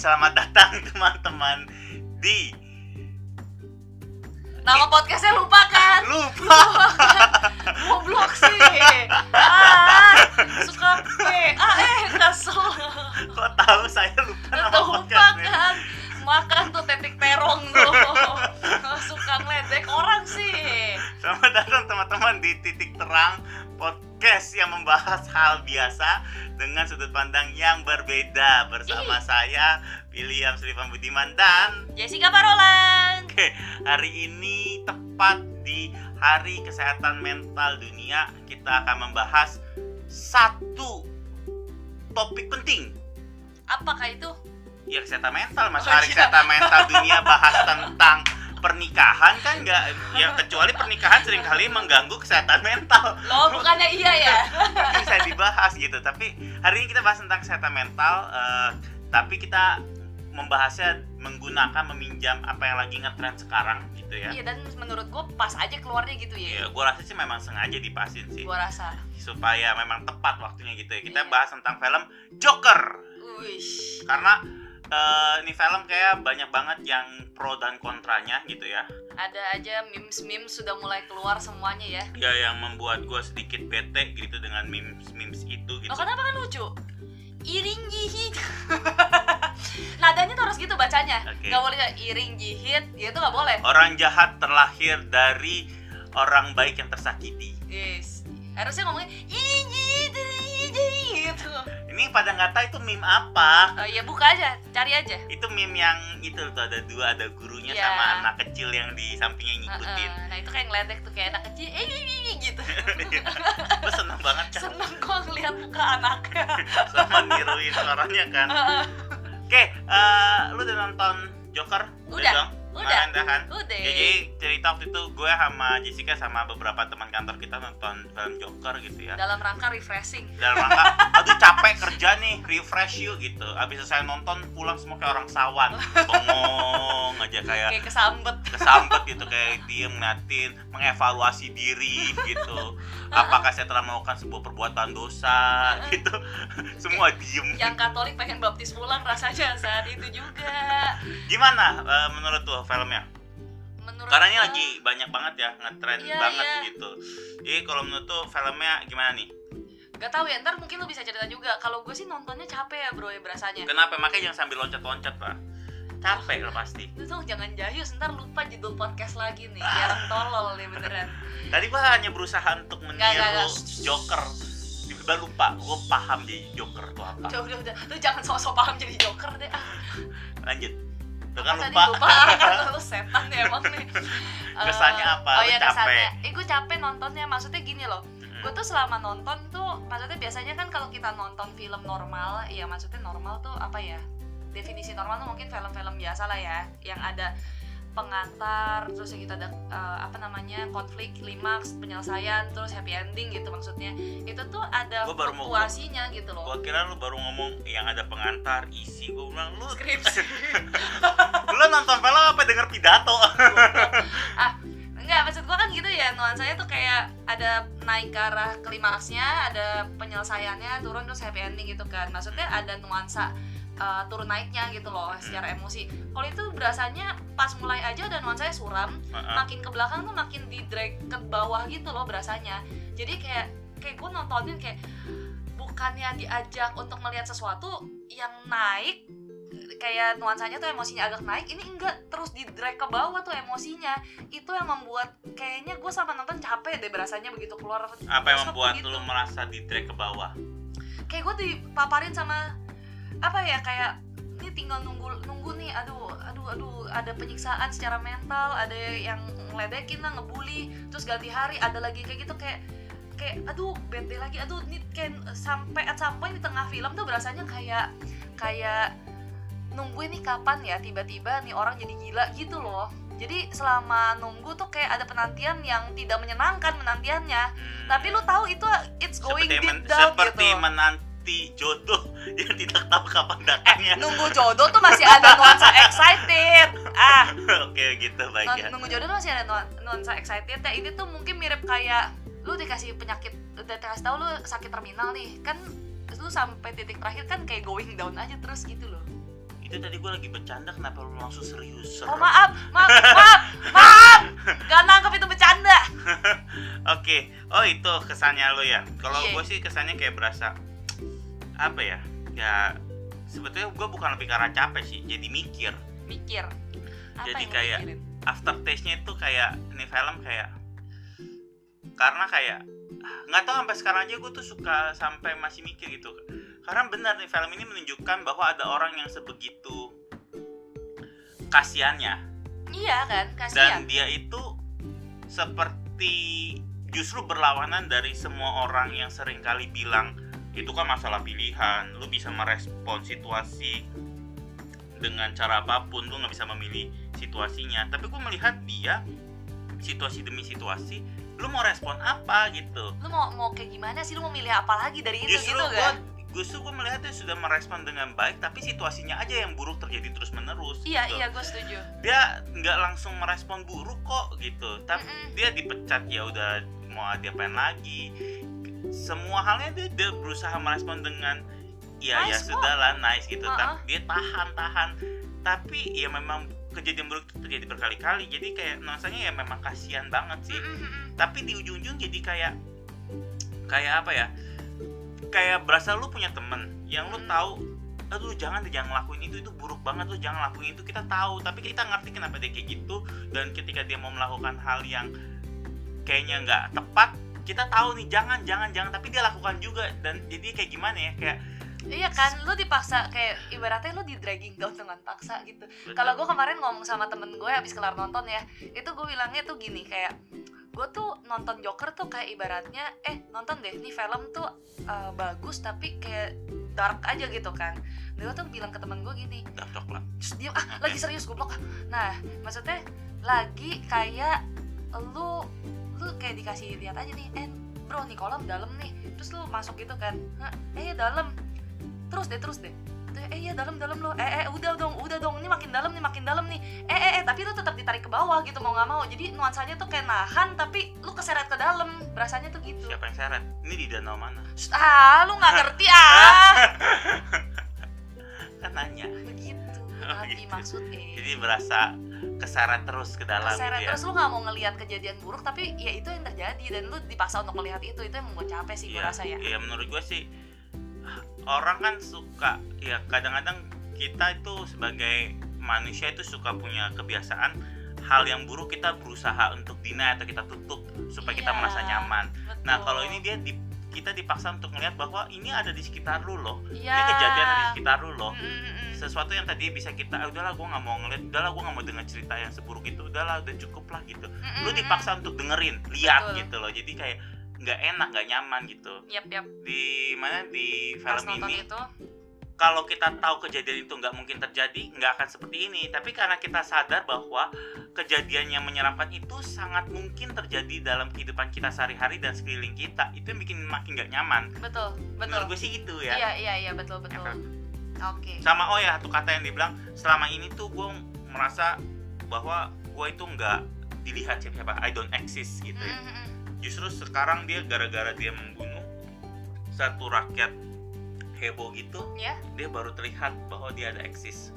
selamat datang teman-teman di Nama podcastnya lupa kan? lupa Goblok sih. Ah, suka PA eh kesel. kok tahu saya lupa nama lupa podcastnya kan? Makan tuh tetik terong tuh. Suka ngeledek orang sih. selamat datang teman-teman di titik terang podcast yang membahas hal biasa dengan sudut pandang yang berbeda bersama Ih. saya William Sullivan Budiman dan Jessica Parolan. Oke, hari ini tepat di Hari Kesehatan Mental Dunia kita akan membahas satu topik penting. Apakah itu? Ya kesehatan mental, Mas. Oh, Hari iya. Kesehatan Mental Dunia bahas tentang pernikahan kan nggak ya kecuali pernikahan sering kali mengganggu kesehatan mental Loh, bukannya iya ya? bisa dibahas gitu tapi hari ini kita bahas tentang kesehatan mental eh, tapi kita membahasnya menggunakan meminjam apa yang lagi ngetren sekarang gitu ya Iya dan menurut gue pas aja keluarnya gitu Ya, ya. gue rasa sih memang sengaja dipasin sih Gue rasa. supaya memang tepat waktunya gitu ya. Kita Iya. bahas tentang film Joker Wih. karena eh, ini film kayak banyak banget yang pro dan kontranya gitu ya. Ada aja memes-memes sudah mulai keluar semuanya ya. Ya yang membuat gue sedikit bete gitu dengan memes-memes itu gitu. Loh kenapa kan lucu? Iring jihit. Nadanya tuh harus gitu bacanya. Oke. Gak boleh iring jihit, ya itu gak boleh. Orang jahat terlahir dari orang baik yang tersakiti. Yes. Harusnya ngomongnya iring jihit, jihit. Ini pada nggak tahu itu meme apa. Oh iya buka aja, cari aja. Itu meme yang itu tuh ada dua ada gurunya Iya. sama anak kecil yang di sampingnya ngikutin. Heeh. Nah itu kayak ngeledek tuh kayak anak kecil, eh eh, gitu. Gue seneng banget kan Seneng kok ngeliat muka anaknya. sama niruin suaranya kan. Oke, eh, lu udah nonton Joker? Udah, dong? Udah. Kemarin dah kan? Udah. Jadi cerita waktu itu gue sama Jessica sama beberapa teman kantor kita nonton film Joker gitu ya. Dalam rangka refreshing. Dalam rangka, aduh capek kerja nih, refresh you gitu. Abis selesai nonton pulang semua kayak orang sawan, bengong aja kayak Kayak kesambet. kesambet gitu kayak diem ngeliatin, mengevaluasi diri gitu. Apakah saya telah melakukan sebuah perbuatan dosa gitu. Semua diem. Yang Katolik pengen baptis pulang rasanya saat itu juga. Gimana eh, menurut tuh filmnya? Menurut Karena ini gua- lagi banyak banget ya ngetren Iya, banget iya. gitu. Jadi kalau menurut tuh filmnya gimana nih? Gak tahu ya, ntar mungkin lu bisa cerita juga. Kalau gue sih nontonnya capek ya bro ya berasanya. Kenapa? Makanya jangan sambil loncat-loncat pak. Capek lah pasti. Lu tuh jangan jayus, ntar lupa judul podcast lagi nih. Biar tolol nih beneran. Tadi gua hanya berusaha untuk meniru. Joker. Tiba-tiba lupa, gua paham jadi Joker tuh apa. Udah, udah, udah. Lu jangan sok-sok paham jadi joker deh. Ah, Lanjut. Tuh kan tadi lupa. lupa kan lu setan ya emang nih. Eh, Kesannya apa? Oh Lu iya kesannya. Eh gue capek nontonnya. Maksudnya gini loh. Gue tuh selama nonton tuh maksudnya biasanya kan kalau kita nonton film normal ya maksudnya normal tuh apa ya definisi normal tuh mungkin film-film biasa lah ya yang ada pengantar terus yang kita ada eh, apa namanya konflik klimaks penyelesaian terus happy ending gitu maksudnya itu tuh ada Gua baru mau- fluktuasinya gitu loh Gua kira lu baru ngomong yang ada pengantar isi. Gua bilang lu skripsi lu nonton film apa denger pidato? ah enggak maksud gua kan gitu ya nuansanya tuh kayak ada naik ke arah klimaksnya ada penyelesaiannya turun terus happy ending gitu kan maksudnya ada nuansa uh, turun naiknya gitu loh secara emosi. Kalau itu berasanya pas mulai aja ada nuansanya suram makin ke belakang tuh makin di drag ke bawah gitu loh berasanya. Jadi kayak kayak gue nontonin kayak bukannya diajak untuk melihat sesuatu yang naik kayak nuansanya tuh emosinya agak naik ini enggak. Terus di drag ke bawah tuh emosinya. Itu yang membuat kayaknya gue sama nonton capek deh berasanya begitu keluar Apa yang membuat begitu. lu merasa di drag ke bawah? kayak gue dipaparin sama apa ya kayak ini tinggal nunggu nunggu nih aduh aduh aduh ada penyiksaan secara mental ada yang ngeledekin lah ngebully terus ganti hari ada lagi kayak gitu kayak kayak aduh bete lagi aduh ini kayak sampai at some point di tengah film tuh berasanya kayak kayak nungguin nih kapan ya tiba-tiba nih orang jadi gila gitu loh. Jadi selama nunggu tuh kayak ada penantian yang tidak menyenangkan menantiannya. Hmm. tapi lu tahu itu it's going seperti, men- deep down seperti gitu. menanti jodoh yang tidak tahu kapan eh datangnya. nunggu jodoh tuh masih ada nuansa excited ah Oke gitu baik ya. nunggu jodoh tuh masih ada nuan- nuansa excited ya ini tuh mungkin mirip kayak lu dikasih penyakit udah dikasih tahu lu sakit terminal nih kan lu sampai titik terakhir kan kayak going down aja terus gitu loh itu tadi gue lagi bercanda kenapa lu langsung serius Oh maaf, maaf, maaf, maaf. Gak nangkep itu bercanda. Oke, oh itu kesannya lo ya. Kalau Iya. gue sih kesannya kayak berasa apa ya? Ya sebetulnya gue bukan lebih karena capek sih, jadi mikir. Mikir. Apa Jadi kayak- mikirin? After taste-nya itu kayak ini film kayak karena kayak nggak tahu sampai sekarang aja gue tuh suka sampai masih mikir gitu. Karena benar nih film ini menunjukkan bahwa ada orang yang sebegitu kasihannya Iya kan, dan kasihan. dia itu seperti justru berlawanan dari semua orang yang sering kali bilang itu kan masalah pilihan lu bisa merespon situasi dengan cara apa pun lu nggak bisa memilih situasinya tapi gue melihat dia situasi demi situasi lu mau respon apa gitu Lu mau mau kayak gimana sih? Lu mau milih apa lagi dari itu justru gitu gue kan? justru gue melihat dia sudah merespon dengan baik tapi situasinya aja yang buruk terjadi terus menerus Iya, gitu. iya, gue setuju. dia nggak langsung merespon buruk kok gitu tapi Mm-mm. dia dipecat ya udah mau diapain lagi semua halnya dia, dia berusaha merespon dengan ya ya Nice kok. sudahlah nice gitu Uh-uh. tapi dia tahan tahan tapi ya memang kejadian buruk itu terjadi berkali-kali jadi kayak nuansanya ya memang kasihan banget sih Mm-mm, mm-mm. tapi di ujung-ujung jadi kayak kayak apa ya kayak berasa lu punya temen yang lu Hmm. tahu aduh jangan deh jangan ngelakuin itu itu buruk banget lu jangan lakuin itu kita tahu tapi kita ngerti kenapa dia kayak gitu dan ketika dia mau melakukan hal yang kayaknya nggak tepat kita tahu nih jangan jangan jangan tapi dia lakukan juga dan jadi kayak gimana ya kayak Iya kan, lu dipaksa kayak ibaratnya lu di dragging down dengan paksa gitu. Kalau gue kemarin ngomong sama temen gue habis kelar nonton ya, itu gue bilangnya tuh gini kayak gue tuh nonton Joker tuh kayak ibaratnya eh nonton deh nih film tuh uh, bagus tapi kayak dark aja gitu kan. Dia tuh bilang ke temen gue gini, udah coklat dia ah lagi serius goblok ah. Nah maksudnya lagi kayak lu lu kayak dikasih lihat aja nih, eh bro nih kolam dalam nih, terus lu masuk gitu kan, eh dalam, terus deh terus deh, eh iya dalam dalam lo, eh eh udah dong udah dong ini makin dalam nih makin dalam nih, eh eh eh tapi lu tetap ditarik ke bawah gitu mau nggak mau, jadi nuansanya tuh kayak nahan tapi lu keseret ke dalam, berasanya tuh gitu. siapa yang seret? Ini di danau mana? Shh, Ah lu nggak ngerti ah, kan nanya. Begitu, Oh, tapi gitu. maksud eh. jadi berasa keseret terus ke dalam Keseret gitu ya terus lu nggak mau ngelihat kejadian buruk tapi ya itu yang terjadi dan lu dipaksa untuk melihat itu itu yang membuat capek sih gue Iya, rasa ya iya menurut gue sih orang kan suka ya kadang-kadang kita itu sebagai manusia itu suka punya kebiasaan hal yang buruk kita berusaha untuk deny atau kita tutup supaya kita Iya, merasa nyaman. Betul. Nah kalau ini dia di, kita dipaksa untuk melihat bahwa ini ada di sekitar lu loh, iya. ini kejadian ada di sekitar lu loh. Mm, mm, mm. Sesuatu yang tadi bisa kita, "Ah, udahlah gue nggak mau ngeliat, udahlah gue nggak mau dengar cerita yang seburuk itu, udahlah udah cukup lah gitu. Mm, mm, Lu dipaksa untuk dengerin, lihat Betul. gitu loh. Jadi kayak nggak enak, nggak nyaman gitu. Yap yap. Di mana di Pas film ini itu. kalau kita tahu kejadian itu nggak mungkin terjadi nggak akan seperti ini tapi karena kita sadar bahwa kejadian yang menyeramkan itu sangat mungkin terjadi dalam kehidupan kita sehari-hari dan sekeliling kita itu yang bikin makin nggak nyaman Betul betul. menurut gue sih itu ya Iya iya iya betul betul. Apa? Oke. sama oh ya satu kata yang dibilang selama ini tuh gue merasa bahwa gue itu nggak dilihat siapa-siapa I don't exist gitu ya Mm, mm, mm. justru sekarang dia gara-gara dia membunuh satu rakyat heboh gitu Ya. dia baru terlihat bahwa dia ada eksis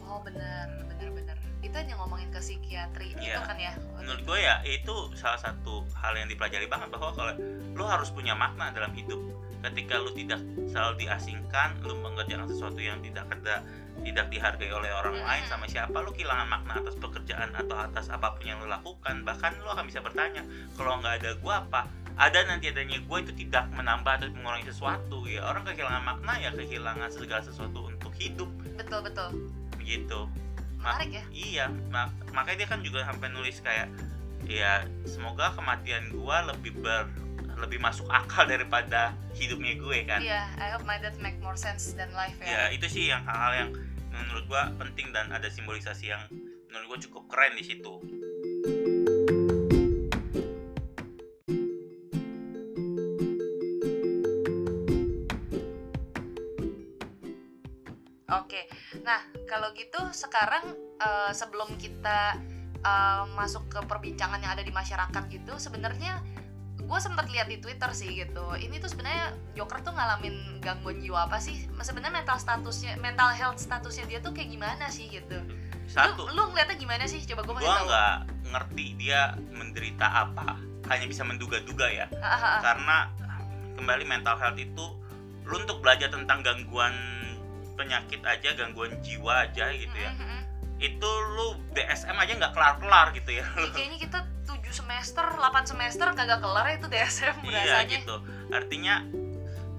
Oh benar benar benar. Itu yang ngomongin ke psikiatri itu Iya. kan ya. menurut gue ya itu salah satu hal yang dipelajari banget bahwa kalau lu harus punya makna dalam hidup ketika lu tidak selalu diasingkan lu mengerjakan sesuatu yang tidak ada tidak dihargai oleh orang lain sama siapa lu kehilangan makna atas pekerjaan atau atas apa pun yang lu lakukan. Bahkan lu akan bisa bertanya kalau nggak ada gue apa? Ada nanti adanya gue itu tidak menambah atau mengurangi sesuatu. Ya orang kehilangan makna ya kehilangan segala sesuatu untuk hidup. Betul betul. begitu Menarik ya. Iya, mak- makanya dia kan juga sampai nulis kayak ya semoga kematian gua lebih ber lebih masuk akal daripada hidupnya gue kan. Iya, I hope my death make more sense than life Ya, ya. itu sih yang hal-hal yang menurut gua penting dan ada simbolisasi yang menurut gua cukup keren di situ. Oke, nah kalau gitu sekarang eh, sebelum kita eh, masuk ke perbincangan yang ada di masyarakat gitu, sebenarnya gue sempat lihat di Twitter sih gitu ini tuh sebenarnya Joker tuh ngalamin gangguan jiwa apa sih? Sebenarnya mental statusnya mental health statusnya dia tuh kayak gimana sih gitu? Satu lu, lu ngeliatnya gimana sih? Coba gue gue nggak ngerti dia menderita apa hanya bisa menduga-duga ya. Karena kembali mental health itu lu untuk belajar tentang gangguan penyakit aja gangguan jiwa aja gitu ya Mm-hmm. itu lu DSM aja nggak kelar-kelar gitu ya. Ih, kayaknya kita 7 semester 8 semester kagak kelar ya itu DSM iya rasanya gitu. Artinya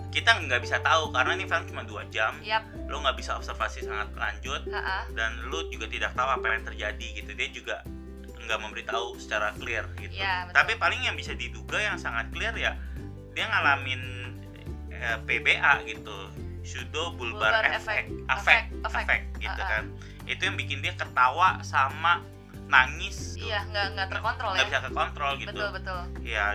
kita nggak bisa tahu karena ini film cuma dua jam. Yap, lu nggak bisa observasi sangat lanjut. Ha-ha. dan lu juga tidak tahu apa yang terjadi gitu. Dia juga nggak memberitahu secara clear gitu. Iya, betul. tapi paling yang bisa diduga yang sangat clear ya dia ngalamin eh, PBA gitu. Pseudo bulbar Bulbar effect. Effect. gitu Uh-uh. kan. Itu yang bikin dia ketawa sama nangis iya nggak nggak terkontrol nggak ya bisa kekontrol gitu betul betul ya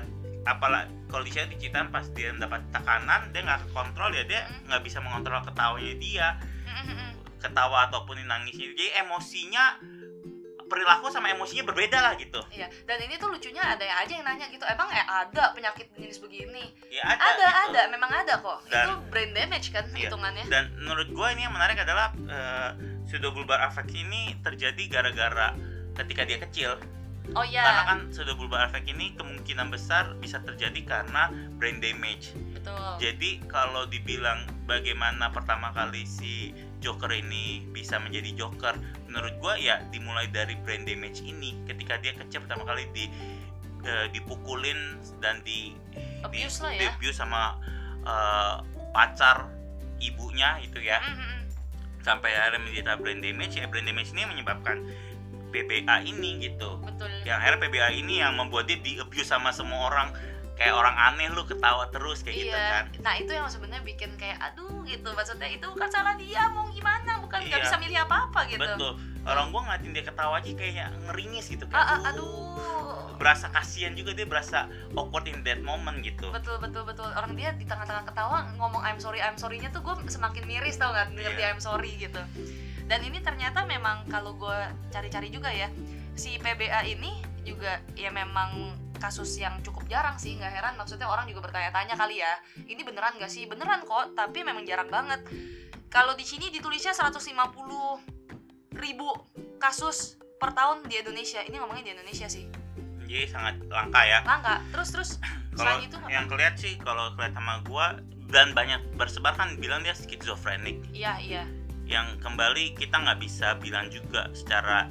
apalah kalau di diceritain pas dia dapat tekanan dia nggak kekontrol ya dia Mm. nggak bisa mengontrol ketawanya dia ketawa ataupun nangisnya jadi emosinya perilaku sama emosinya berbeda lah gitu Iya, dan ini tuh lucunya ada yang aja yang nanya gitu, emang eh ada penyakit jenis begini? ya ada Ada, gitu. ada, memang ada kok. Dan- itu brain damage kan Iya. hitungannya. dan menurut gue ini yang menarik adalah uh, pseudobulbar affect ini terjadi gara-gara ketika dia kecil Oh iya, karena kan pseudobulbar affect ini kemungkinan besar bisa terjadi karena brain damage betul. jadi kalau dibilang bagaimana pertama kali si Joker ini bisa menjadi Joker menurut gue ya dimulai dari brain damage ini ketika dia kecil pertama kali di eh, dipukulin dan di Abuse di, lah di ya. abuse sama eh, pacar ibunya itu ya Mm-mm. sampai akhirnya menderita brain damage ya brain damage ini menyebabkan PBA ini gitu Betul. yang akhirnya PBA ini yang membuat dia di abuse sama semua orang kayak orang aneh lu ketawa terus kayak gitu iya. kan Nah itu yang sebenarnya bikin kayak aduh gitu. Maksudnya itu kan salah dia mau gimana? Bukan nggak Iya. bisa milih apa-apa gitu. betul orang gua ngeliatin dia ketawa aja kayaknya ngeringis gitu ah, kayak aduh. berasa kasihan juga dia berasa awkward in that moment gitu betul betul betul orang dia di tengah-tengah ketawa ngomong I'm sorry I'm sorry-nya tuh gue semakin miris tau gak denger Iya. dia I'm sorry gitu dan ini ternyata memang kalau gue cari-cari juga ya si PBA ini juga ya memang kasus yang cukup jarang sih nggak heran. Maksudnya orang juga bertanya-tanya kali ya ini beneran gak sih? Beneran kok tapi memang jarang banget. Kalau di sini ditulisnya 150 ribu kasus per tahun di Indonesia. Ini ngomongnya di Indonesia sih. Jadi sangat langka ya. Langka. Terus terus kalau itu apa? yang kelihat sih kalau kelihat sama gua dan banyak bersebar kan bilang dia skizofrenik. Iya iya yang kembali kita nggak bisa bilang juga secara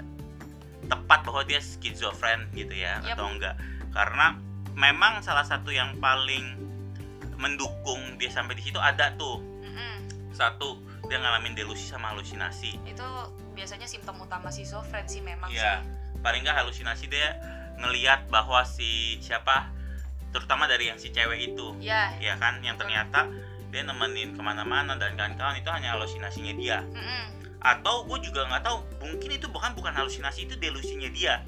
tepat bahwa dia skizofren gitu ya Yap. atau enggak. Karena memang salah satu yang paling mendukung dia sampai di situ ada tuh. Mm-mm. satu dia ngalamin delusi sama halusinasi. Itu biasanya simptom utama schizofren sih memang Iya, paling nggak halusinasi dia ngeliat bahwa si siapa terutama dari yang si cewek itu. Sih ya ya kan? Yang ternyata dia nemenin ke mana-mana dan kawan-kawan itu hanya halusinasinya dia. Mm-mm. atau gue juga nggak tahu mungkin itu bukan bukan halusinasi itu delusinya dia.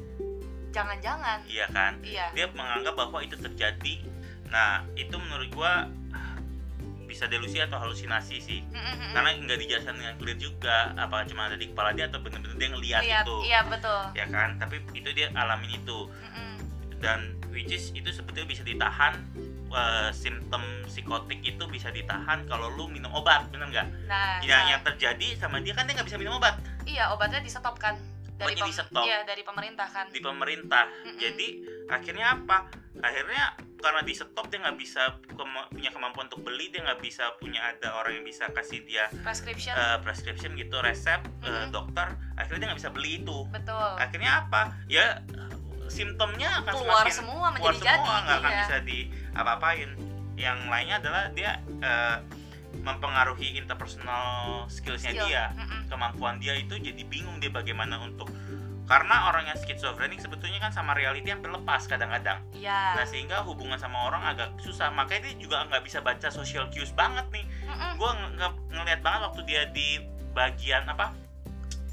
Jangan-jangan. Iya kan? Iya. Dia menganggap bahwa itu terjadi. Nah itu menurut gue bisa delusi atau halusinasi sih. Mm-mm. karena nggak dijelaskan dengan clear juga apakah cuma ada di kepala dia atau benar-benar dia ngeliat Lihat, itu. iya betul. Ya kan? Tapi itu dia alamin itu. Mm-mm. dan which is itu sebetulnya bisa ditahan eh, simptom psikotik itu bisa ditahan kalau lu minum obat bener nggak? nah Yang, nah, yang terjadi sama dia kan dia nggak bisa minum obat iya obatnya di stop kan dari Obatnya di-stop. iya dari pemerintah kan di pemerintah. Mm-mm. Jadi akhirnya apa? Akhirnya karena di stop dia nggak bisa kema- punya kemampuan untuk beli, dia nggak bisa punya ada orang yang bisa kasih dia prescription eh, prescription gitu resep eh, Mm-mm. dokter. Akhirnya dia nggak bisa beli itu. betul Akhirnya apa? Ya simptomnya akan keluar semakin semua keluar menjadi jadi semua nggak akan iya. bisa di apa-apain yang lainnya adalah dia eh, mempengaruhi interpersonal skillsnya Skill. dia. Mm-mm. kemampuan dia itu jadi bingung dia bagaimana untuk karena orang yang skizofrenik sebetulnya kan sama reality hampir lepas kadang-kadang. Iya. Nah sehingga hubungan sama orang agak susah. Makanya dia juga nggak bisa baca social cues banget nih. Gue ngeliat banget waktu dia di bagian apa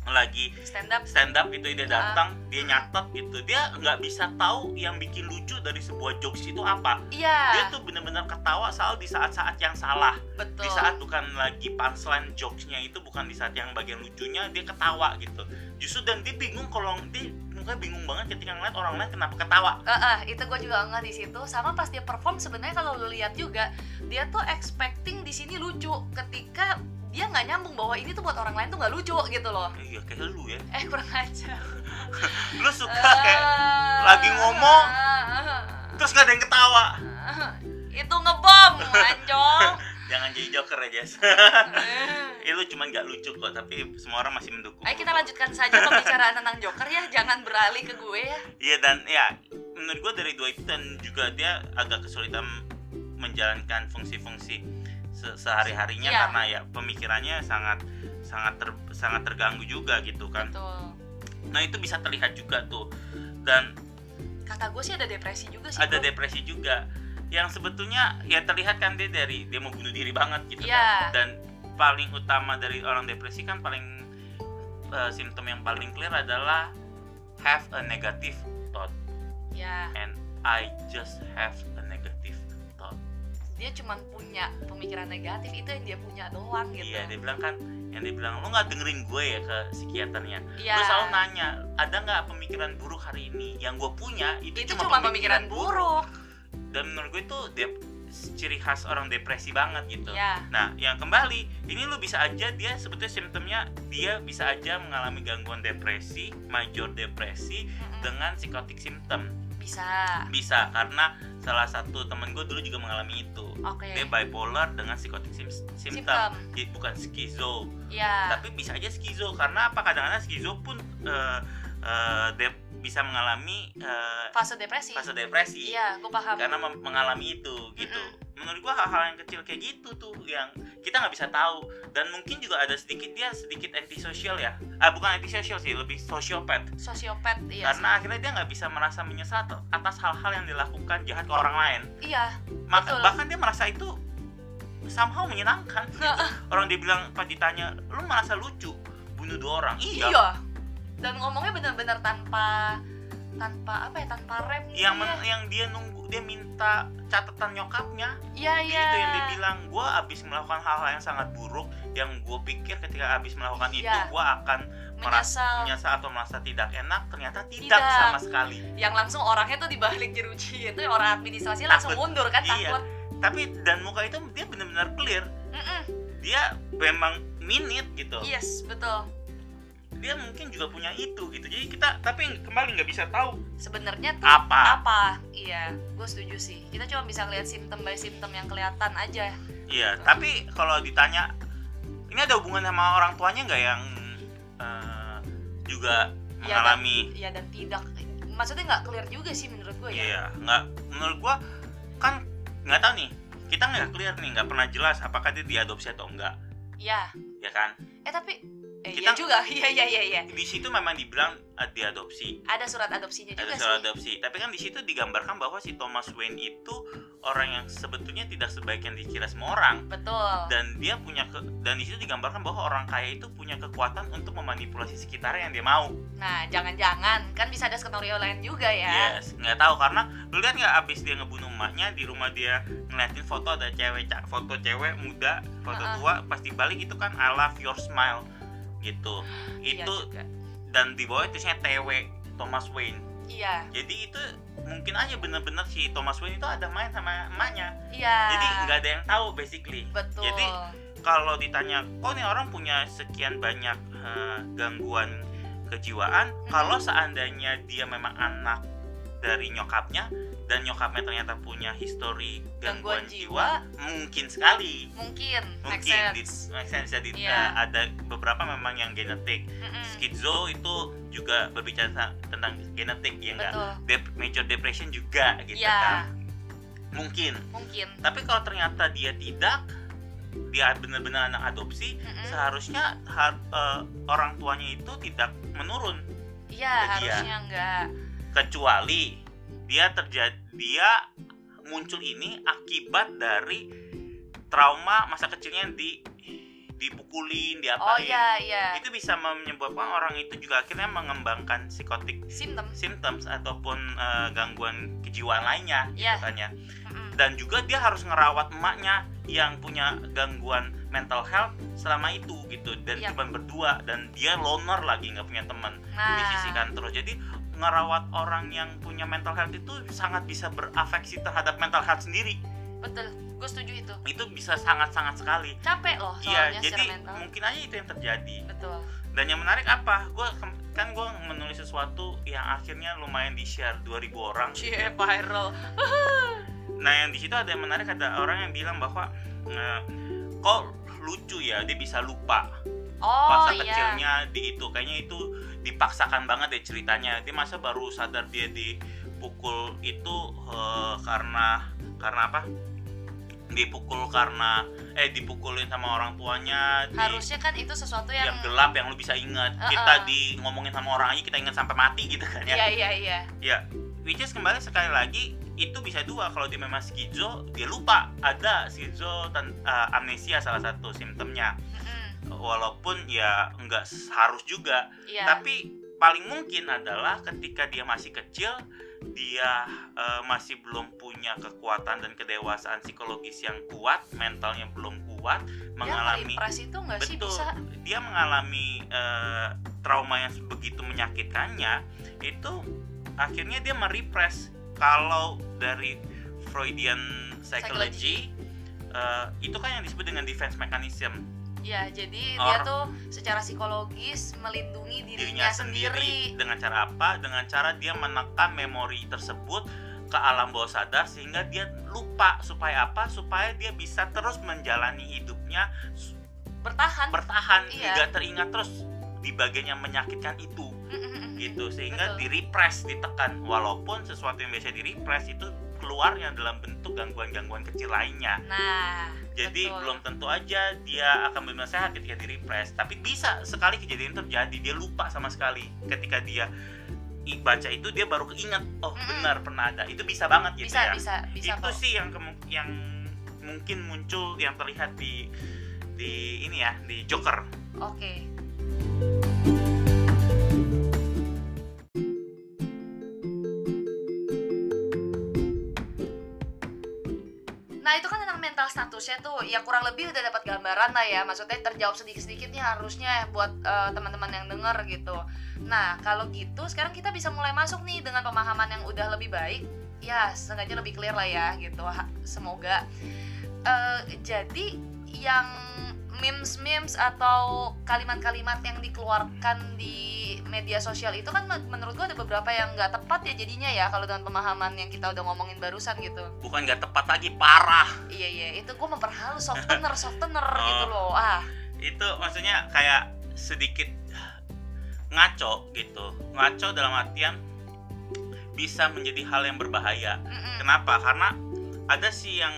lagi stand up. stand up gitu dia Ah. datang dia nyatet gitu. Dia nggak bisa tahu yang bikin lucu dari sebuah jokes itu apa. Dia iya tuh bener-bener ketawa selalu di saat-saat yang salah. Betul. di saat bukan lagi punchline jokesnya itu bukan di saat yang bagian lucunya dia ketawa gitu. Justru dan dia bingung kalau dia mukanya bingung banget ketika ngeliat orang lain kenapa ketawa. Eh, eh, itu gue juga nggak di situ. Sama pas dia perform sebenarnya kalau lu lihat juga dia tuh expecting di sini lucu. Ketika dia nggak nyambung bahwa ini tuh buat orang lain tuh nggak lucu gitu loh. Eh, iya kayak lu ya. Eh kurang aja lu suka kayak lagi ngomong, terus gak ada yang ketawa. Itu ngebom anjol jangan jadi joker Jess. Itu cuma nggak lucu kok tapi semua orang masih mendukung Ayo kita lanjutkan saja pembicaraan tentang Joker ya, jangan beralih ke gue ya. iya dan ya menurut gua dari dua itu dan juga dia agak kesulitan menjalankan fungsi-fungsi se- sehari-harinya Iya. karena ya pemikirannya sangat sangat ter- sangat terganggu juga gitu kan Tuh. nah itu bisa terlihat juga tuh dan Kata gue sih ada depresi juga sih. ada bro. depresi juga yang sebetulnya ya terlihat kan dia dari dia mau bunuh diri banget gitu Iya. kan dan paling utama dari orang depresi kan paling eh, simptom yang paling clear adalah have a negative thought Ya, and I just have dia cuma punya pemikiran negatif itu yang dia punya doang gitu. iya dia bilang kan yang dia bilang lu nggak dengerin gue ya ke psikiaternya Iya. lu selalu nanya ada nggak pemikiran buruk hari ini yang gue punya itu, itu cuma pemikiran buruk. dan menurut gue itu dep- ciri khas orang depresi banget gitu Ya, Nah, yang kembali, ini lu bisa aja dia sebetulnya simptomnya dia bisa aja mengalami gangguan depresi, major depresi mm-mm. dengan psikotik simptom. bisa. Bisa karena salah satu temen gue dulu juga mengalami itu. Oke. Dia bipolar dengan psikotik sim- simptom. Simptom. Jadi bukan skizo. Ya. Tapi bisa aja skizo karena apa kadang-kadang skizo pun eh, eh, dep- bisa mengalami eh, Fase depresi. fase depresi Iya, gue paham. karena mengalami itu gitu menurut gua hal-hal yang kecil kayak gitu tuh yang kita nggak bisa tahu dan mungkin juga ada sedikit dia sedikit antisosial ya ah bukan antisosial sih lebih sosiopat Sosiopat, iya. karena akhirnya dia nggak bisa merasa menyesal atas hal-hal yang dilakukan jahat ke orang lain sih. Iya. maka Betul. bahkan dia merasa itu somehow menyenangkan gitu. orang dia bilang pas ditanya lu merasa lucu bunuh dua orang iya, Iya. Dan ngomongnya benar-benar tanpa tanpa apa ya tanpa rem gitu yang ya. yang dia nunggu dia minta catatan nyokapnya Iya, iya. itu yang dia bilang gue abis melakukan hal-hal yang sangat buruk yang gue pikir ketika abis melakukan itu Iya. gue akan merasa menyesal atau merasa tidak enak ternyata tidak, Tidak. sama sekali yang langsung orangnya tuh dibalik jeruji itu orang administrasi langsung Takut. mundur kan Iya. takut tapi dan muka itu dia benar-benar clear Mm-mm. dia memang minit gitu yes betul dia mungkin juga punya itu gitu. Jadi kita tapi kembali nggak bisa tahu sebenarnya tuh apa. apa? Iya gue setuju sih. Kita cuma bisa ngeliat simptom by simptom yang kelihatan aja. Iya tapi kalau ditanya ini ada hubungan sama orang tuanya nggak yang eh, juga Iya, mengalami? iya dan tidak. Maksudnya nggak clear juga sih menurut gue ya. Iya, nggak menurut gua kan nggak tahu nih. Kita nggak clear nih, nggak pernah jelas apakah dia diadopsi atau enggak, iya. Ya kan? eh tapi eh, Kita- iya juga. Iya iya iya iya. Di situ memang dibilang eh, diadopsi, ada surat adopsinya ada juga soal sih. adopsi. Tapi kan di situ digambarkan bahwa si Thomas Wayne itu orang yang sebetulnya tidak sebaik yang dikira semua orang. Betul. Dan dia punya ke, dan di situ digambarkan bahwa orang kaya itu punya kekuatan untuk memanipulasi sekitarnya yang dia mau. nah jangan-jangan. Kan bisa ada skenario lain juga ya. Yes, nggak tahu. Karena lu lihat nggak abis dia ngebunuh emaknya di rumah dia ngeliatin foto ada cewek foto cewek muda, foto Uh-uh. tua, pas dibalik itu kan I love your smile gitu. Iya itu juga. dan di bawah tulisnya TW Thomas Wayne. iya Jadi itu mungkin aja bener-bener si Thomas Wayne itu ada main sama emaknya. iya Jadi nggak ada yang tahu basically. betul Jadi kalau ditanya, kok nih orang punya sekian banyak eh, gangguan kejiwaan? Kalau seandainya dia memang anak dari nyokapnya dan nyokapnya ternyata punya histori gangguan, Gangguan jiwa, jiwa. mungkin sekali. mungkin make Mungkin di, sense make sense. Jadi Iya. eh, ada beberapa memang yang genetik. Mm-mm. Skizo itu juga berbicara tentang genetik ya enggak? Dep- major depression juga gitu Iya. kan. Mungkin. mungkin Tapi kalau ternyata dia tidak, dia benar-benar anak adopsi, Mm-mm. seharusnya har- eh, orang tuanya itu tidak menurun iya harusnya enggak kecuali dia terjadi dia muncul ini akibat dari trauma masa kecilnya di dipukulin oh diapain iya iya. Itu bisa menyebabkan orang itu juga akhirnya mengembangkan psikotik simptom symptoms ataupun eh, gangguan kejiwaan lainnya Iya. gitu kan ya. Dan juga dia harus ngerawat emaknya yang punya gangguan mental health selama itu gitu. Dan Iya. cuma berdua dan dia loner lagi nggak punya teman. Nah. disisikan terus. Jadi ngerawat orang yang punya mental health itu sangat bisa berafeksi terhadap mental health sendiri. Betul gue setuju itu. Itu bisa sangat-sangat sekali. Capek loh iya soalnya jadi secara mental. mungkin aja itu yang terjadi. Betul. Dan yang menarik apa? Gue kan gue menulis sesuatu yang akhirnya lumayan di share 2000 orang. Cie viral. Nah yang di situ ada yang menarik ada orang yang bilang bahwa eh, kok lucu ya dia bisa lupa oh masa iya. kecilnya di itu kayaknya itu dipaksakan banget deh ceritanya. Dia masa baru sadar dia dipukul itu eh, karena karena apa? Dipukul karena eh dipukulin sama orang tuanya di, harusnya kan itu sesuatu yang yang gelap yang lu bisa ingat. Uh-uh. kita di ngomongin sama orang aja kita ingat sampai mati gitu kan ya. Iya iya iya. Ya which is kembali sekali lagi itu bisa dua. Kalau dia memang skizo dia lupa ada skizo dan uh, amnesia salah satu simptomnya. Walaupun ya nggak harus juga. Iya. Tapi paling mungkin adalah ketika dia masih kecil dia eh, masih belum punya kekuatan dan kedewasaan psikologis yang kuat mentalnya belum kuat dia mengalami itu nggak sih betul. bisa? Dia mengalami eh, trauma yang begitu menyakitkannya itu akhirnya dia merepress kalau dari Freudian psychology, eh, itu kan yang disebut dengan defense mechanism ya jadi dia Orang- tuh secara psikologis melindungi dirinya, dirinya sendiri. dengan cara apa? Dengan cara dia menekan memori tersebut ke alam bawah sadar sehingga dia lupa supaya apa? Supaya dia bisa terus menjalani hidupnya bertahan. bertahan Iya. tidak teringat terus di bagian yang menyakitkan itu. Gitu sehingga Betul. di repress ditekan. Walaupun sesuatu yang biasa di repress itu keluarnya dalam bentuk gangguan-gangguan kecil lainnya. Nah jadi betul. belum tentu aja dia akan benar sehat ketika di repress. Tapi bisa sekali kejadian terjadi dia lupa sama sekali ketika dia baca itu dia baru keinget oh Mm-mm. benar pernah ada. Itu bisa banget gitu bisa ya. bisa bisa itu kok. sih yang kemu- yang mungkin muncul yang terlihat di di ini ya di Joker. Oke Nah itu kan tentang mental statusnya tuh. Ya kurang lebih udah dapat gambaran lah ya. Maksudnya terjawab sedikit-sedikitnya harusnya buat eh, teman-teman yang denger gitu. Nah kalau gitu sekarang kita bisa mulai masuk nih dengan pemahaman yang udah lebih baik. Ya sengaja lebih clear lah ya gitu. Semoga. Eh, jadi yang memes-memes atau kalimat-kalimat yang dikeluarkan di media sosial itu kan men- menurut gua ada beberapa yang nggak tepat ya jadinya ya kalau dengan pemahaman yang kita udah ngomongin barusan gitu. Bukan nggak tepat lagi parah. Iya iya. Itu gua memperhalus softener softener Oh. gitu loh. Ah. Itu maksudnya kayak sedikit ngaco gitu. Ngaco dalam artian bisa menjadi hal yang berbahaya. Mm-mm. kenapa? Karena ada sih yang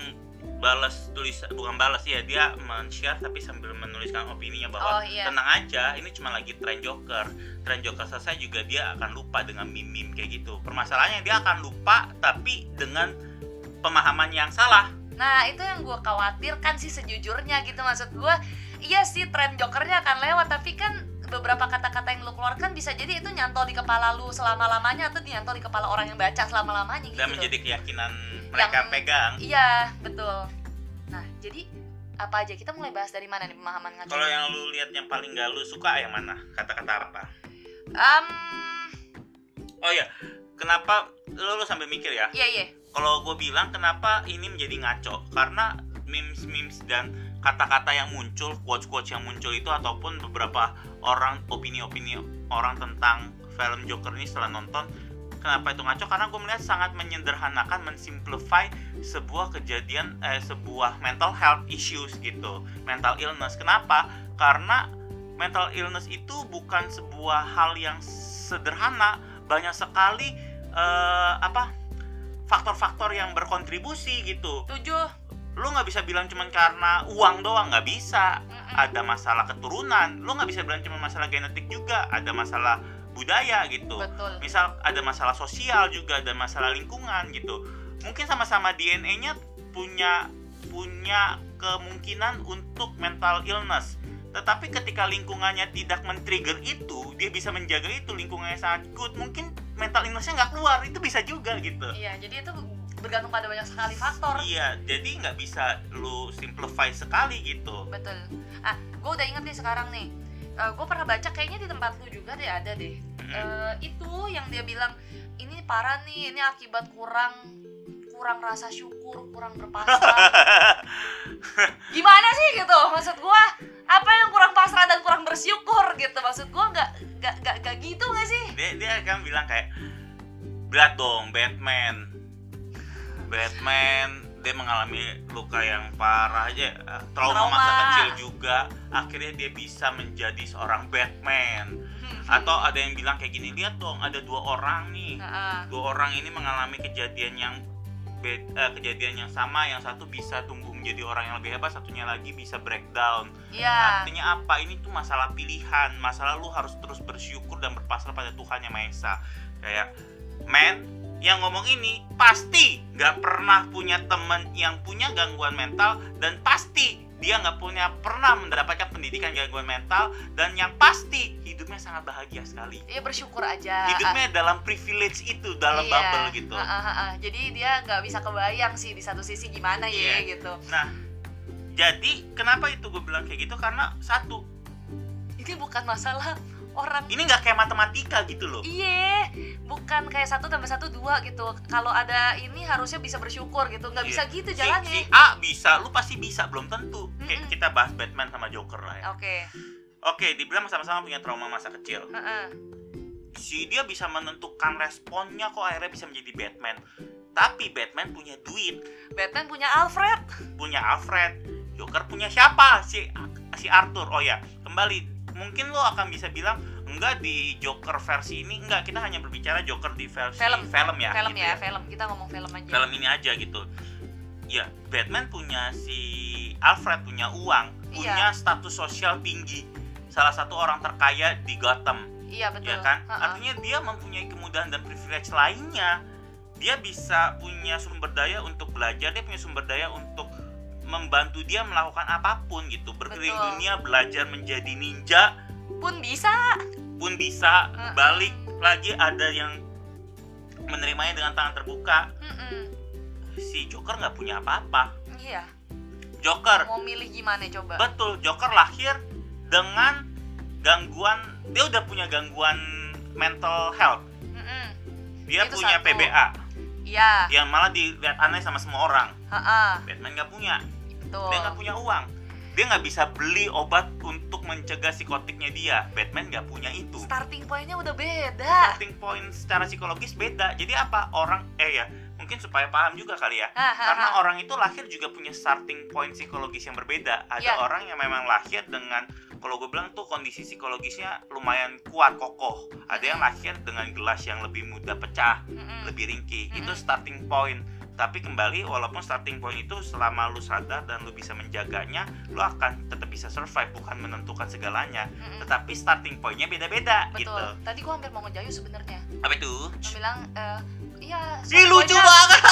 balas tulis bukan balas ya dia men-share tapi sambil menuliskan opininya Oh, bahwa iya. tenang aja ini cuma lagi tren joker. Tren joker selesai juga dia akan lupa dengan meme-meme kayak gitu. Permasalahannya dia akan lupa tapi dengan pemahaman yang salah. Nah itu yang gua khawatirkan sih sejujurnya gitu maksud gua. Iya sih tren jokernya akan lewat tapi kan beberapa kata-kata yang lu keluarkan bisa jadi itu nyantol di kepala lu selama-lamanya atau nyantol di kepala orang yang baca selama-lamanya gitu dan menjadi keyakinan mereka Yang- pegang Iya, betul. Nah, jadi apa aja kita mulai bahas dari mana nih pemahaman ngaco? Kalau yang lu lihat yang paling gak lu suka yang mana? Kata-kata apa? Em, Oh iya, kenapa lu, lu sambil mikir ya? iya iya. Kalau gue bilang kenapa ini menjadi ngaco? Karena memes-memes dan kata-kata yang muncul, quotes-quotes yang muncul itu ataupun beberapa orang opini-opini orang tentang film Joker ini setelah nonton kenapa itu ngaco? Karena gue melihat sangat menyederhanakan, mensimplify sebuah kejadian, eh, sebuah mental health issues gitu, mental illness. Kenapa? Karena mental illness itu bukan sebuah hal yang sederhana, banyak sekali eh, apa faktor-faktor yang berkontribusi gitu. Tujuh. Lu nggak bisa bilang cuman karena uang doang, nggak bisa. Ada masalah keturunan, lu nggak bisa bilang cuma masalah genetik juga, ada masalah budaya gitu. Betul. misal ada masalah sosial juga ada masalah lingkungan gitu. Mungkin sama-sama DNA-nya punya punya kemungkinan untuk mental illness. Tetapi ketika lingkungannya tidak men-trigger itu dia bisa menjaga itu lingkungannya sangat good. Mungkin mental illness-nya nggak keluar itu bisa juga gitu. Iya, jadi itu bergantung pada banyak sekali faktor. iya jadi nggak bisa lu simplify sekali gitu Betul. Ah, gue udah inget nih sekarang nih. gue pernah baca kayaknya di tempat lu juga deh ada deh. Mm, eh, itu yang dia bilang ini parah nih ini akibat kurang kurang rasa syukur kurang berpasrah gimana sih gitu maksud gua apa yang kurang pasrah dan kurang bersyukur gitu maksud nggak nggak nggak nggak gitu nggak sih dia dia kan bilang kayak berat dong Batman Batman dia mengalami luka yang parah aja trauma, Trauma. masa kecil juga. Akhirnya dia bisa menjadi seorang Batman. Atau ada yang bilang kayak gini lihat dong ada dua orang nih. Dua orang ini mengalami kejadian yang eh, kejadian yang sama yang satu bisa tumbuh menjadi orang yang lebih hebat satunya lagi bisa breakdown. Iya. artinya apa? Ini tuh masalah pilihan masalah lu harus terus bersyukur dan berpasrah pada Tuhan yang Maha Esa. Kayak men yang ngomong ini pasti nggak pernah punya temen yang punya gangguan mental dan pasti dia nggak punya pernah mendapatkan pendidikan gangguan mental dan yang pasti hidupnya sangat bahagia sekali Iya bersyukur aja. hidupnya dalam privilege itu dalam Iya. bubble gitu Heeh, heeh. Jadi dia nggak bisa kebayang sih di satu sisi gimana ya Iya. gitu. nah jadi kenapa itu gue bilang kayak gitu karena satu Ini bukan masalah orang ini nggak kayak matematika gitu loh Iya, bukan kayak satu tambah satu dua gitu. Kalau ada ini harusnya bisa bersyukur gitu. Nggak Iya. bisa gitu si, jalannya. si A bisa, lu pasti bisa, belum tentu. Kayak Mm-mm. kita bahas Batman sama Joker lah ya. Oke. Oke, dibilang sama-sama punya trauma masa kecil. Heeh. Si dia bisa menentukan responnya kok akhirnya bisa menjadi Batman. Tapi Batman punya duit, Batman punya Alfred. punya Alfred. Joker punya siapa? Si si Arthur. Oh ya, kembali mungkin lo akan bisa bilang enggak di Joker versi ini enggak kita hanya berbicara Joker di versi Film. film ya film gitu ya, film. Kita ngomong film aja. film ini aja gitu ya Batman punya si Alfred punya uang Iya. punya status sosial tinggi salah satu orang terkaya di Gotham Iya betul. ya kan Heeh. artinya dia mempunyai kemudahan dan privilege lainnya dia bisa punya sumber daya untuk belajar dia punya sumber daya untuk membantu dia melakukan apa pun gitu berkeliling Betul. dunia belajar menjadi ninja Pun bisa. pun bisa Heeh. balik lagi ada yang menerimanya dengan tangan terbuka Mm-mm. si Joker nggak punya apa-apa Iya. Joker Mau milih gimana coba? betul Joker lahir dengan gangguan dia udah punya gangguan mental health Mm-mm. dia Itu punya satu. PBA Iya. yang malah dilihat aneh sama semua orang Heeh. Batman nggak punya Betul. dia nggak punya uang dia nggak bisa beli obat untuk mencegah psikotiknya dia Batman nggak punya itu Starting pointnya udah beda. starting point secara psikologis beda jadi apa orang eh ya mungkin supaya paham juga kali ya Hahaha. karena orang itu lahir juga punya starting point psikologis yang berbeda ada Iya. orang yang memang lahir dengan kalau gue bilang tuh kondisi psikologisnya lumayan kuat kokoh ada yang lahir dengan gelas yang lebih mudah pecah Mm-mm. lebih ringkih itu Mm-mm. starting point tapi kembali walaupun starting point itu selama lu sadar dan lu bisa menjaganya lu akan tetap bisa survive bukan menentukan segalanya Mm-mm. tetapi starting pointnya beda-beda Betul. gitu Tadi gua hampir mau ngejayu sebenarnya. apa itu Gua bilang eh iya. Starting lucu banget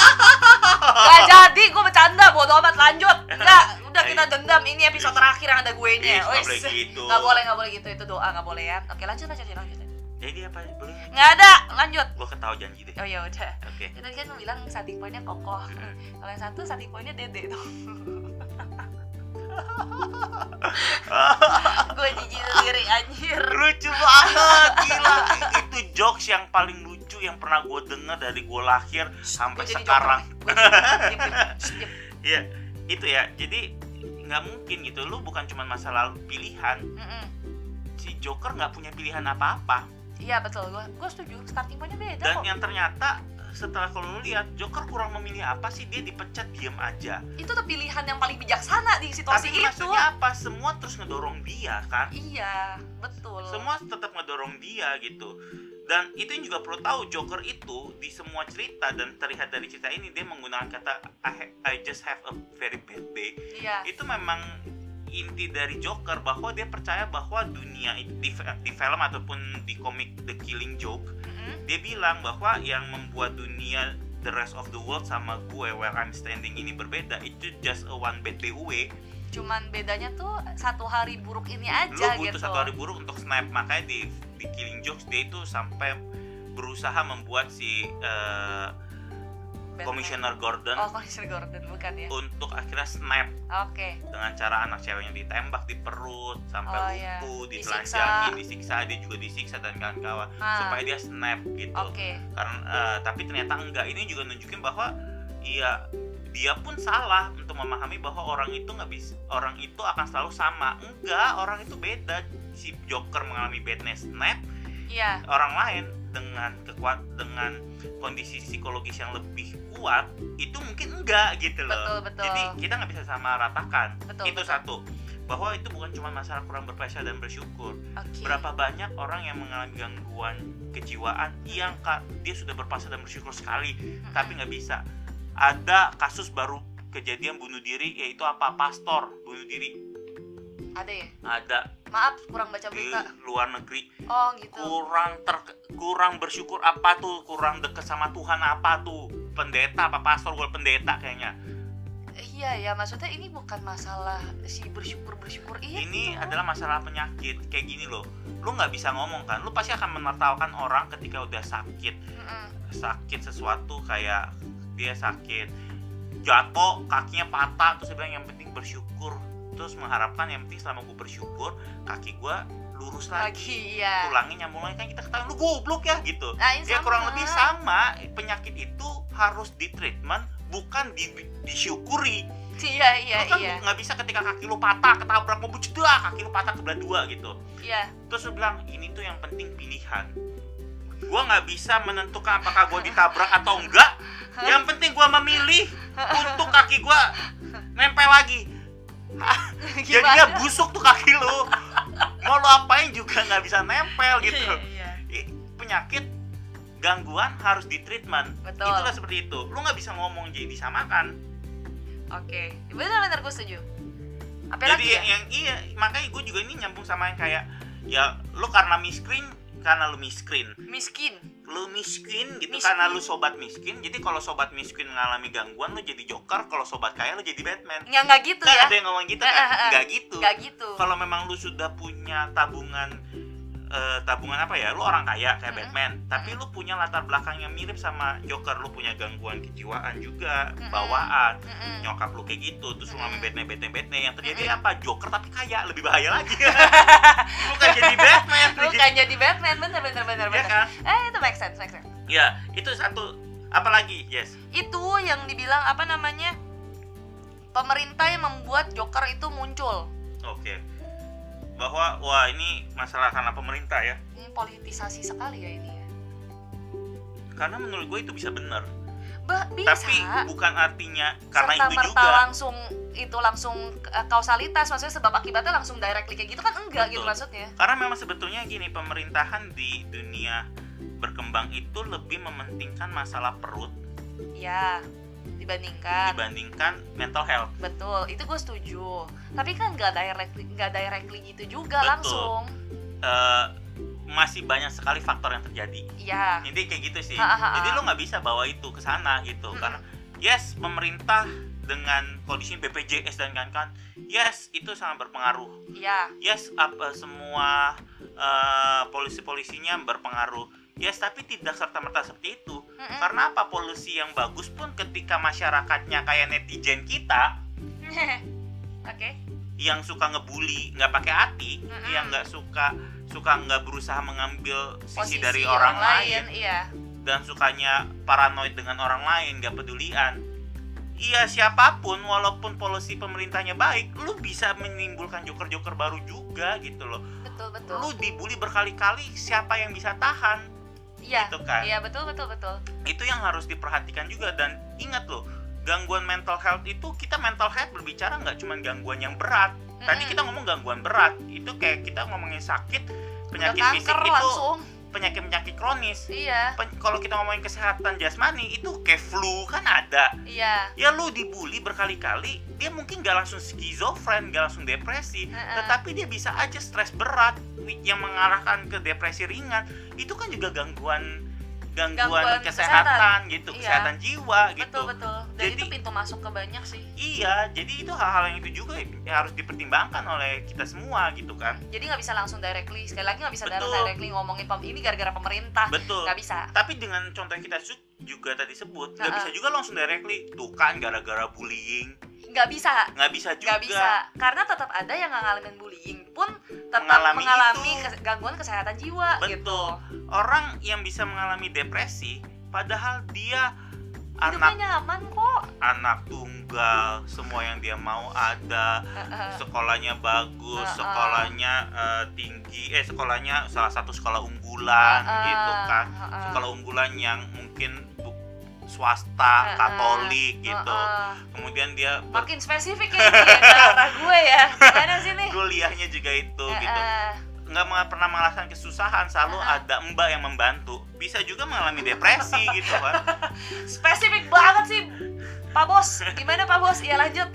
Gak jadi, gue bercanda, bodo amat lanjut Enggak, udah kita Ayo. dendam, ini episode terakhir yang ada gue nya nggak boleh gitu Gak boleh, gak boleh gitu, itu doa gak boleh ya Oke lanjut, lanjut, lanjut jadi apa? Boleh? Gak ada, lanjut. Gue ketawa janji deh. Oh ya udah. Oke. Ya, Tadi kan lu bilang starting pointnya kokoh. Mm. Kalau yang satu starting pointnya dede tuh Gue jijik sendiri anjir. Lucu banget gila. Itu jokes yang paling lucu yang pernah gue denger dari gue lahir sampai sekarang. joker. Gua jadi- diem, diem, shh, diem. ya itu ya. Jadi nggak mungkin gitu. Lu bukan cuma masalah pilihan. Mm-mm. si Joker nggak punya pilihan apa-apa Iya betul, gue gue setuju. Starting pointnya beda dan kok. yang ternyata setelah kalau lu lihat Joker kurang memilih apa sih? Dia dipecat diem aja. Itu tuh pilihan yang paling bijaksana di situasi tapi itu. maksudnya apa? Semua terus ngedorong dia kan? Iya, betul. Semua tetap ngedorong dia gitu. Dan itu yang juga perlu tahu Joker itu di semua cerita dan terlihat dari cerita ini dia menggunakan kata I, ha- I just have a very bad day. Iya, itu memang inti dari Joker bahwa dia percaya bahwa dunia itu di, di film ataupun di komik The Killing Joke mm-mm. dia bilang bahwa yang membuat dunia the rest of the world sama gue where I'm standing ini berbeda itu just a one bad day away cuman bedanya tuh satu hari buruk ini lu aja butuh gitu satu hari buruk untuk snap makanya di di Killing Jokes dia itu sampai berusaha membuat si eh, Batman. Komisioner Gordon oh komisioner Gordon bukan ya untuk akhirnya snap oke dengan cara anak ceweknya ditembak di perut sampai Oh, iya. lumpuh, Disiksa. ditelanjangi, disiksa, dia juga disiksa dan kawan-kawan Ah. supaya dia snap gitu. oke Karena eh, tapi ternyata enggak. Ini juga nunjukin bahwa iya dia pun salah untuk memahami bahwa orang itu nggak bisa orang itu akan selalu sama. Enggak, orang itu beda. Si Joker mengalami badness snap, iya orang lain dengan kekuat dengan kondisi psikologis yang lebih kuat itu mungkin enggak gitu loh. Betul, betul. Jadi kita nggak bisa sama ratakan. Betul, itu betul. satu. Bahwa itu bukan cuma masalah kurang berpasrah dan bersyukur. oke Berapa banyak orang yang mengalami gangguan kejiwaan yang dia sudah berpasrah dan bersyukur sekali, Mm-mm. tapi nggak bisa. Ada kasus baru kejadian bunuh diri yaitu apa pastor bunuh diri ada ya? Ada. Maaf kurang baca di berita. luar negeri. Oh gitu. Kurang ter kurang bersyukur apa tuh? Kurang deket sama Tuhan apa tuh? Pendeta apa pastor gue pendeta kayaknya. Iya ya maksudnya ini bukan masalah si bersyukur bersyukur iya ini adalah masalah penyakit. Kayak gini loh. Lu nggak bisa ngomong kan? Lu pasti akan menertawakan orang ketika udah sakit. Mm-mm. sakit sesuatu kayak dia sakit. Jatuh kakinya patah terus dia bilang yang penting bersyukur terus mengharapkan yang penting selama gue bersyukur kaki gue lurus lagi. Lagi ya tulangnya nyambung lagi kan kita ketahuan lu goblok ya gitu. Nah, ya sama. kurang lebih sama penyakit itu harus di treatment bukan di, disyukuri. Iya iya lu kan iya. nggak bisa ketika kaki lu patah ketabrak mobil cedah kaki lu patah kebelah dua gitu. Iya. Terus lu bilang ini tuh yang penting pilihan. Gua nggak bisa menentukan apakah gua ditabrak atau enggak. Yang penting gua memilih untuk kaki gua nempel lagi jadinya busuk tuh kaki lu. Mau lu apain juga nggak bisa nempel gitu. iya, iya. Penyakit gangguan harus di treatment Betul. itulah seperti itu. Lu nggak bisa ngomong jadi disamakan oke. Benar-benar gue setuju. Apa jadi lagi yang, ya? yang iya makanya gue juga ini nyambung sama yang kayak ya lu karena miskin karena lu miskin. Miskin. Lu miskin gitu Miskin. karena lu sobat miskin. Jadi kalau sobat miskin mengalami gangguan lu jadi joker. Kalau sobat kaya lu jadi batman. Nggak nggak gitu kan ya. ada yang ngomong gitu kan? Nggak gitu nggak gitu. Kalau memang lu sudah punya tabungan eh, tabungan apa ya? Lu orang kaya kayak Mm-mm. Batman. Tapi lu punya latar belakang yang mirip sama Joker. Lu punya gangguan kejiwaan juga Mm-mm. bawaan. Mm-mm. nyokap lu kayak gitu terus lu ngalamin Mm-mm. Batman Batman Batman. Yang terjadi Mm-mm. apa? Joker tapi kaya. Lebih bahaya lagi. Bukan jadi Batman bukan jadi Batman. Bener bener bener ya bener. kan? Eh itu make sense make sense. Ya itu satu. Apalagi? Yes. Itu yang dibilang apa namanya? Pemerintah yang membuat Joker itu muncul. Oke bahwa wah ini masalah karena pemerintah ya. Ini politisasi sekali ya ini ya. Karena menurut gue itu bisa benar. Bah, bisa. Tapi bukan artinya karena serta itu merta juga. langsung itu langsung eh, kausalitas maksudnya sebab akibatnya langsung directly kayak gitu kan enggak gitu Betul. maksudnya. Karena memang sebetulnya gini pemerintahan di dunia berkembang itu lebih mementingkan masalah perut ya dibandingkan dibandingkan mental health betul itu gue setuju tapi kan nggak directly nggak directly gitu juga Betul. langsung Eh, masih banyak sekali faktor yang terjadi ya Jadi kayak gitu sih. Ha, ha, ha. Jadi lo nggak bisa bawa itu ke sana gitu Mm-mm. karena yes pemerintah dengan kondisi BPJS dan kawan-kawan yes itu sangat berpengaruh. ya Yes apa semua eh, polisi-polisinya berpengaruh. Yes tapi tidak serta merta seperti itu. Mm-mm. Karena apa? Polisi yang bagus pun ketika masyarakatnya kayak netizen kita oke. yang suka ngebully nggak pakai hati, Mm-mm. yang nggak suka suka nggak berusaha mengambil sisi posisi dari orang, lain iya. dan sukanya paranoid dengan orang lain gak pedulian. Iya siapa pun walaupun polisi pemerintahnya baik lu bisa menimbulkan joker-joker baru juga gitu loh. Betul betul. Lu dibully berkali-kali siapa yang bisa tahan iya gitu kan? iya betul betul betul. Itu yang harus diperhatikan juga dan ingat loh gangguan mental health itu kita mental health berbicara nggak cuma gangguan yang berat. Tadi kita ngomong gangguan berat itu kayak kita ngomongin sakit udah penyakit fisik itu langsung penyakit penyakit kronis. Iya. Pen- kalau kita ngomongin kesehatan jasmani itu kayak flu kan ada. Iya. Ya lu dibully berkali-kali dia mungkin gak langsung skizofren gak langsung depresi Heeh. tetapi dia bisa aja stres berat yang mengarahkan ke depresi ringan. Itu kan juga gangguan gangguan, Gangguan kesehatan, kesehatan. gitu Iya. kesehatan jiwa gitu. betul. Betul dan Jadi- itu pintu masuk ke banyak sih. Iya jadi itu hal-hal yang itu juga yang harus dipertimbangkan oleh kita semua gitu kan. Jadi nggak bisa langsung directly sekali lagi nggak bisa Betul. directly ngomongin pem- ini gara-gara pemerintah. Betul. Nggak bisa. Tapi dengan contoh yang kita juga tadi sebut nggak bisa juga langsung directly tuh kan gara-gara bullying nggak bisa. Nggak bisa juga. nggak bisa. Karena tetap ada yang ngalamin bullying pun tetap Mengalami mengalami, itu. kes- gangguan kesehatan jiwa Betul. gitu orang yang bisa mengalami depresi padahal dia hidupnya anak nyaman kok. anak tunggal semua yang dia mau ada. Sekolahnya bagus sekolahnya eh, tinggi eh sekolahnya salah satu sekolah unggulan gitu kan. Sekolah unggulan yang mungkin swasta Heeh. katolik gitu Heeh. kemudian dia ber- makin spesifik ya ya arah gue ya gimana sih nih kuliahnya juga itu gitu Heeh. nggak pernah merasakan kesusahan selalu Heeh. ada mbak yang membantu bisa juga mengalami depresi gitu kan spesifik banget sih Pak Bos gimana Pak Bos ya lanjut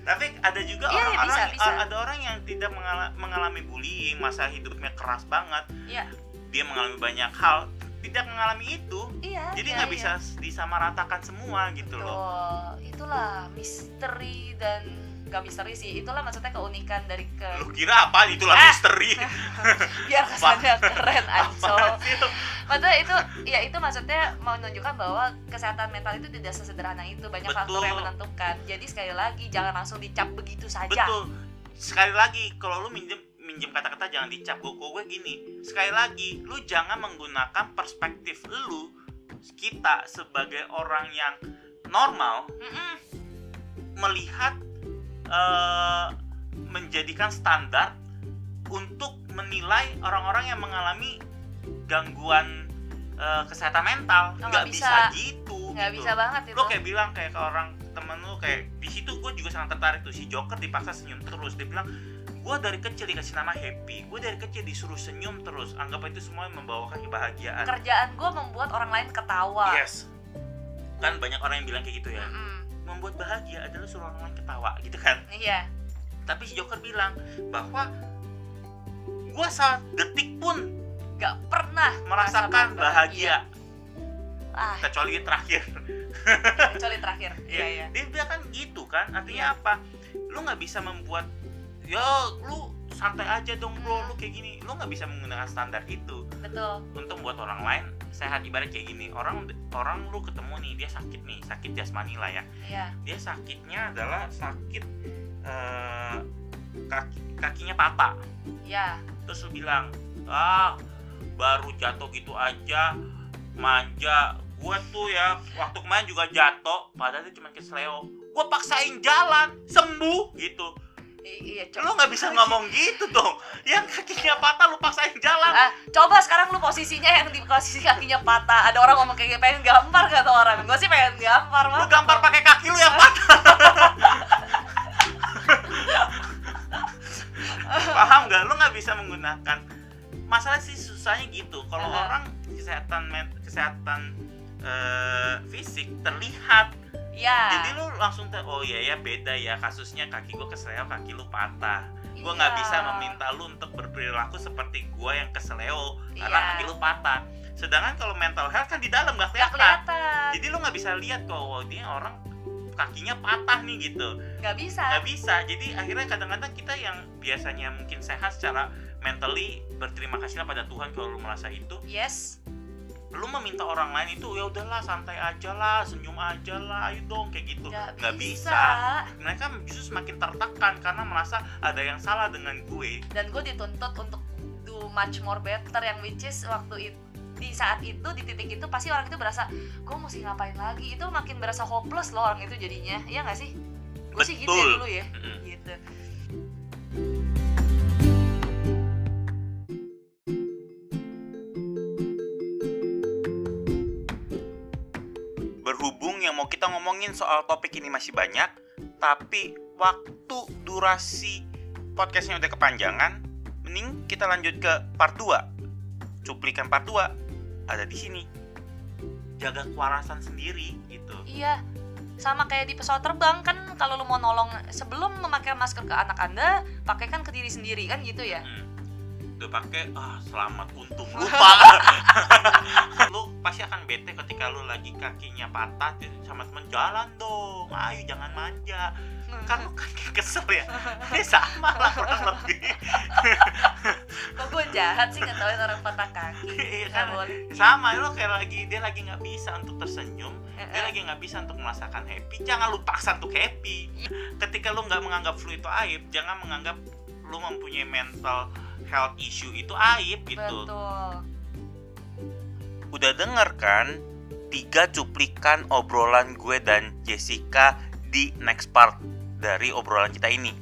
tapi ada juga Iya, iya, orang-orang bisa, bisa. ada orang yang tidak mengala- mengalami bullying masa hidupnya keras banget Iya. dia mengalami banyak hal tidak mengalami itu iya jadi iya, nggak iya. bisa disamaratakan semua gitu loh Betul. itulah misteri dan gak misteri sih itulah maksudnya keunikan dari ke lu kira apa itulah Ah. misteri biar kesannya keren lu? maksudnya itu ya itu maksudnya menunjukkan bahwa kesehatan mental itu tidak sesederhana itu banyak faktor Betul. yang menentukan jadi sekali lagi jangan langsung dicap begitu saja betul sekali lagi kalau lu minjem minjem kata-kata jangan dicap gue gue gini sekali lagi lu jangan menggunakan perspektif lu kita sebagai orang yang normal Mm-mm. melihat eh, menjadikan standar untuk menilai orang-orang yang mengalami gangguan eh, kesehatan mental nggak nggak bisa. bisa. gitu nggak gitu. bisa banget itu lo kayak bilang kayak ke orang temen lu kayak di situ gue juga sangat tertarik tuh si Joker dipaksa senyum terus dia bilang gue dari kecil dikasih nama happy. Gue dari kecil disuruh senyum terus. Anggap itu semua membawakan kebahagiaan. Kerjaan gue membuat orang lain ketawa. Yes. Kan banyak orang yang bilang kayak gitu ya. Mm-mm. membuat bahagia adalah suruh orang lain ketawa gitu kan? Iya. Tapi si Joker bilang bahwa gue saat detik pun nggak pernah merasakan merasa bahagia. ah. Kecuali terakhir. Kecuali terakhir. Iya iya. Dia bilang kan gitu kan. Artinya Iya. apa? Lu nggak bisa membuat ya lu santai aja dong bro. Lu kayak gini. Lu nggak bisa menggunakan standar itu. Betul. Untuk membuat orang lain sehat ibarat kayak gini. Orang orang lu ketemu nih dia sakit nih. Sakit jasmani lah ya. Iya. Dia sakitnya adalah sakit eh, kaki kakinya patah. Iya. Terus lu bilang ah baru jatuh gitu aja manja. Gue tuh ya waktu kemarin juga jatuh. Padahal dia cuma kesleo. Gue paksain jalan sembuh gitu Iya lu nggak bisa ngomong gitu dong yang kakinya patah lu paksain jalan Ah, coba sekarang lu posisinya yang di posisi kakinya patah. Ada orang ngomong kayak pengen gampar gak tuh orang? Gue sih pengen gampar lu mah. gampar pakai kaki lu yang patah paham nggak lu nggak bisa menggunakan masalah sih susahnya gitu kalau Aha. orang kesehatan kesehatan eh, fisik terlihat Iya. jadi lu langsung te- oh iya ya beda ya kasusnya kaki gua kesleo kaki lu patah gua nggak Iya. bisa meminta lu untuk berperilaku seperti gua yang kesleo karena Iya. kaki lu patah sedangkan kalau mental health kan di dalam nggak Gak kelihatan kelihatan. jadi lu nggak bisa lihat kok oh, dia orang kakinya patah nih gitu Gak bisa. nggak bisa jadi akhirnya kadang-kadang kita yang biasanya mungkin sehat secara mentally berterima kasihlah pada Tuhan kalau lu merasa itu Yes. Lu meminta orang lain itu ya udahlah santai aja lah senyum aja lah ayo dong kayak gitu. Gak nggak bisa. bisa. mereka justru semakin tertekan karena merasa ada yang salah dengan gue. Dan gue dituntut untuk do much more better yang which is waktu itu di saat itu di titik itu pasti orang itu berasa gue mesti ngapain lagi? Itu makin berasa hopeless loh orang itu jadinya. Iya gak sih? Gue sih gitu ya dulu ya. Mm-mm. gitu mau kita ngomongin soal topik ini masih banyak tapi waktu durasi podcastnya udah kepanjangan mending kita lanjut ke part 2 cuplikan part 2 ada di sini jaga kewarasan sendiri gitu Iya, sama kayak di pesawat terbang kan kalau lu mau nolong sebelum memakai masker ke anak anda, pakaikan ke diri sendiri kan gitu ya. Hmm. Udah pakai ah selamat untung lupa. Lu pasti akan bete ketika lu lagi kakinya patah sama temen jalan dong ayo jangan manja. Kan lu kaki kesel ya. Ini sama lah kurang lebih. Kok gue jahat sih ngetawain orang patah kaki? Iya nggak kan? boleh. Sama lu kayak lagi dia lagi nggak bisa untuk tersenyum Eh, dia eh. lagi nggak bisa untuk merasakan happy. Jangan lu paksa untuk happy. Ketika lu nggak menganggap flu itu aib jangan menganggap lu mempunyai mental health issue itu aib gitu. Betul. Udah denger kan tiga cuplikan obrolan gue dan Jessica di next part dari obrolan kita ini?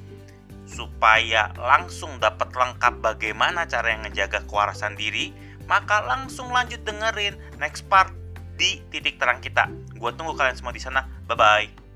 Supaya langsung dapat lengkap bagaimana cara yang ngejaga kewarasan diri maka langsung lanjut dengerin next part di titik terang kita. Gue tunggu kalian semua di sana. Bye bye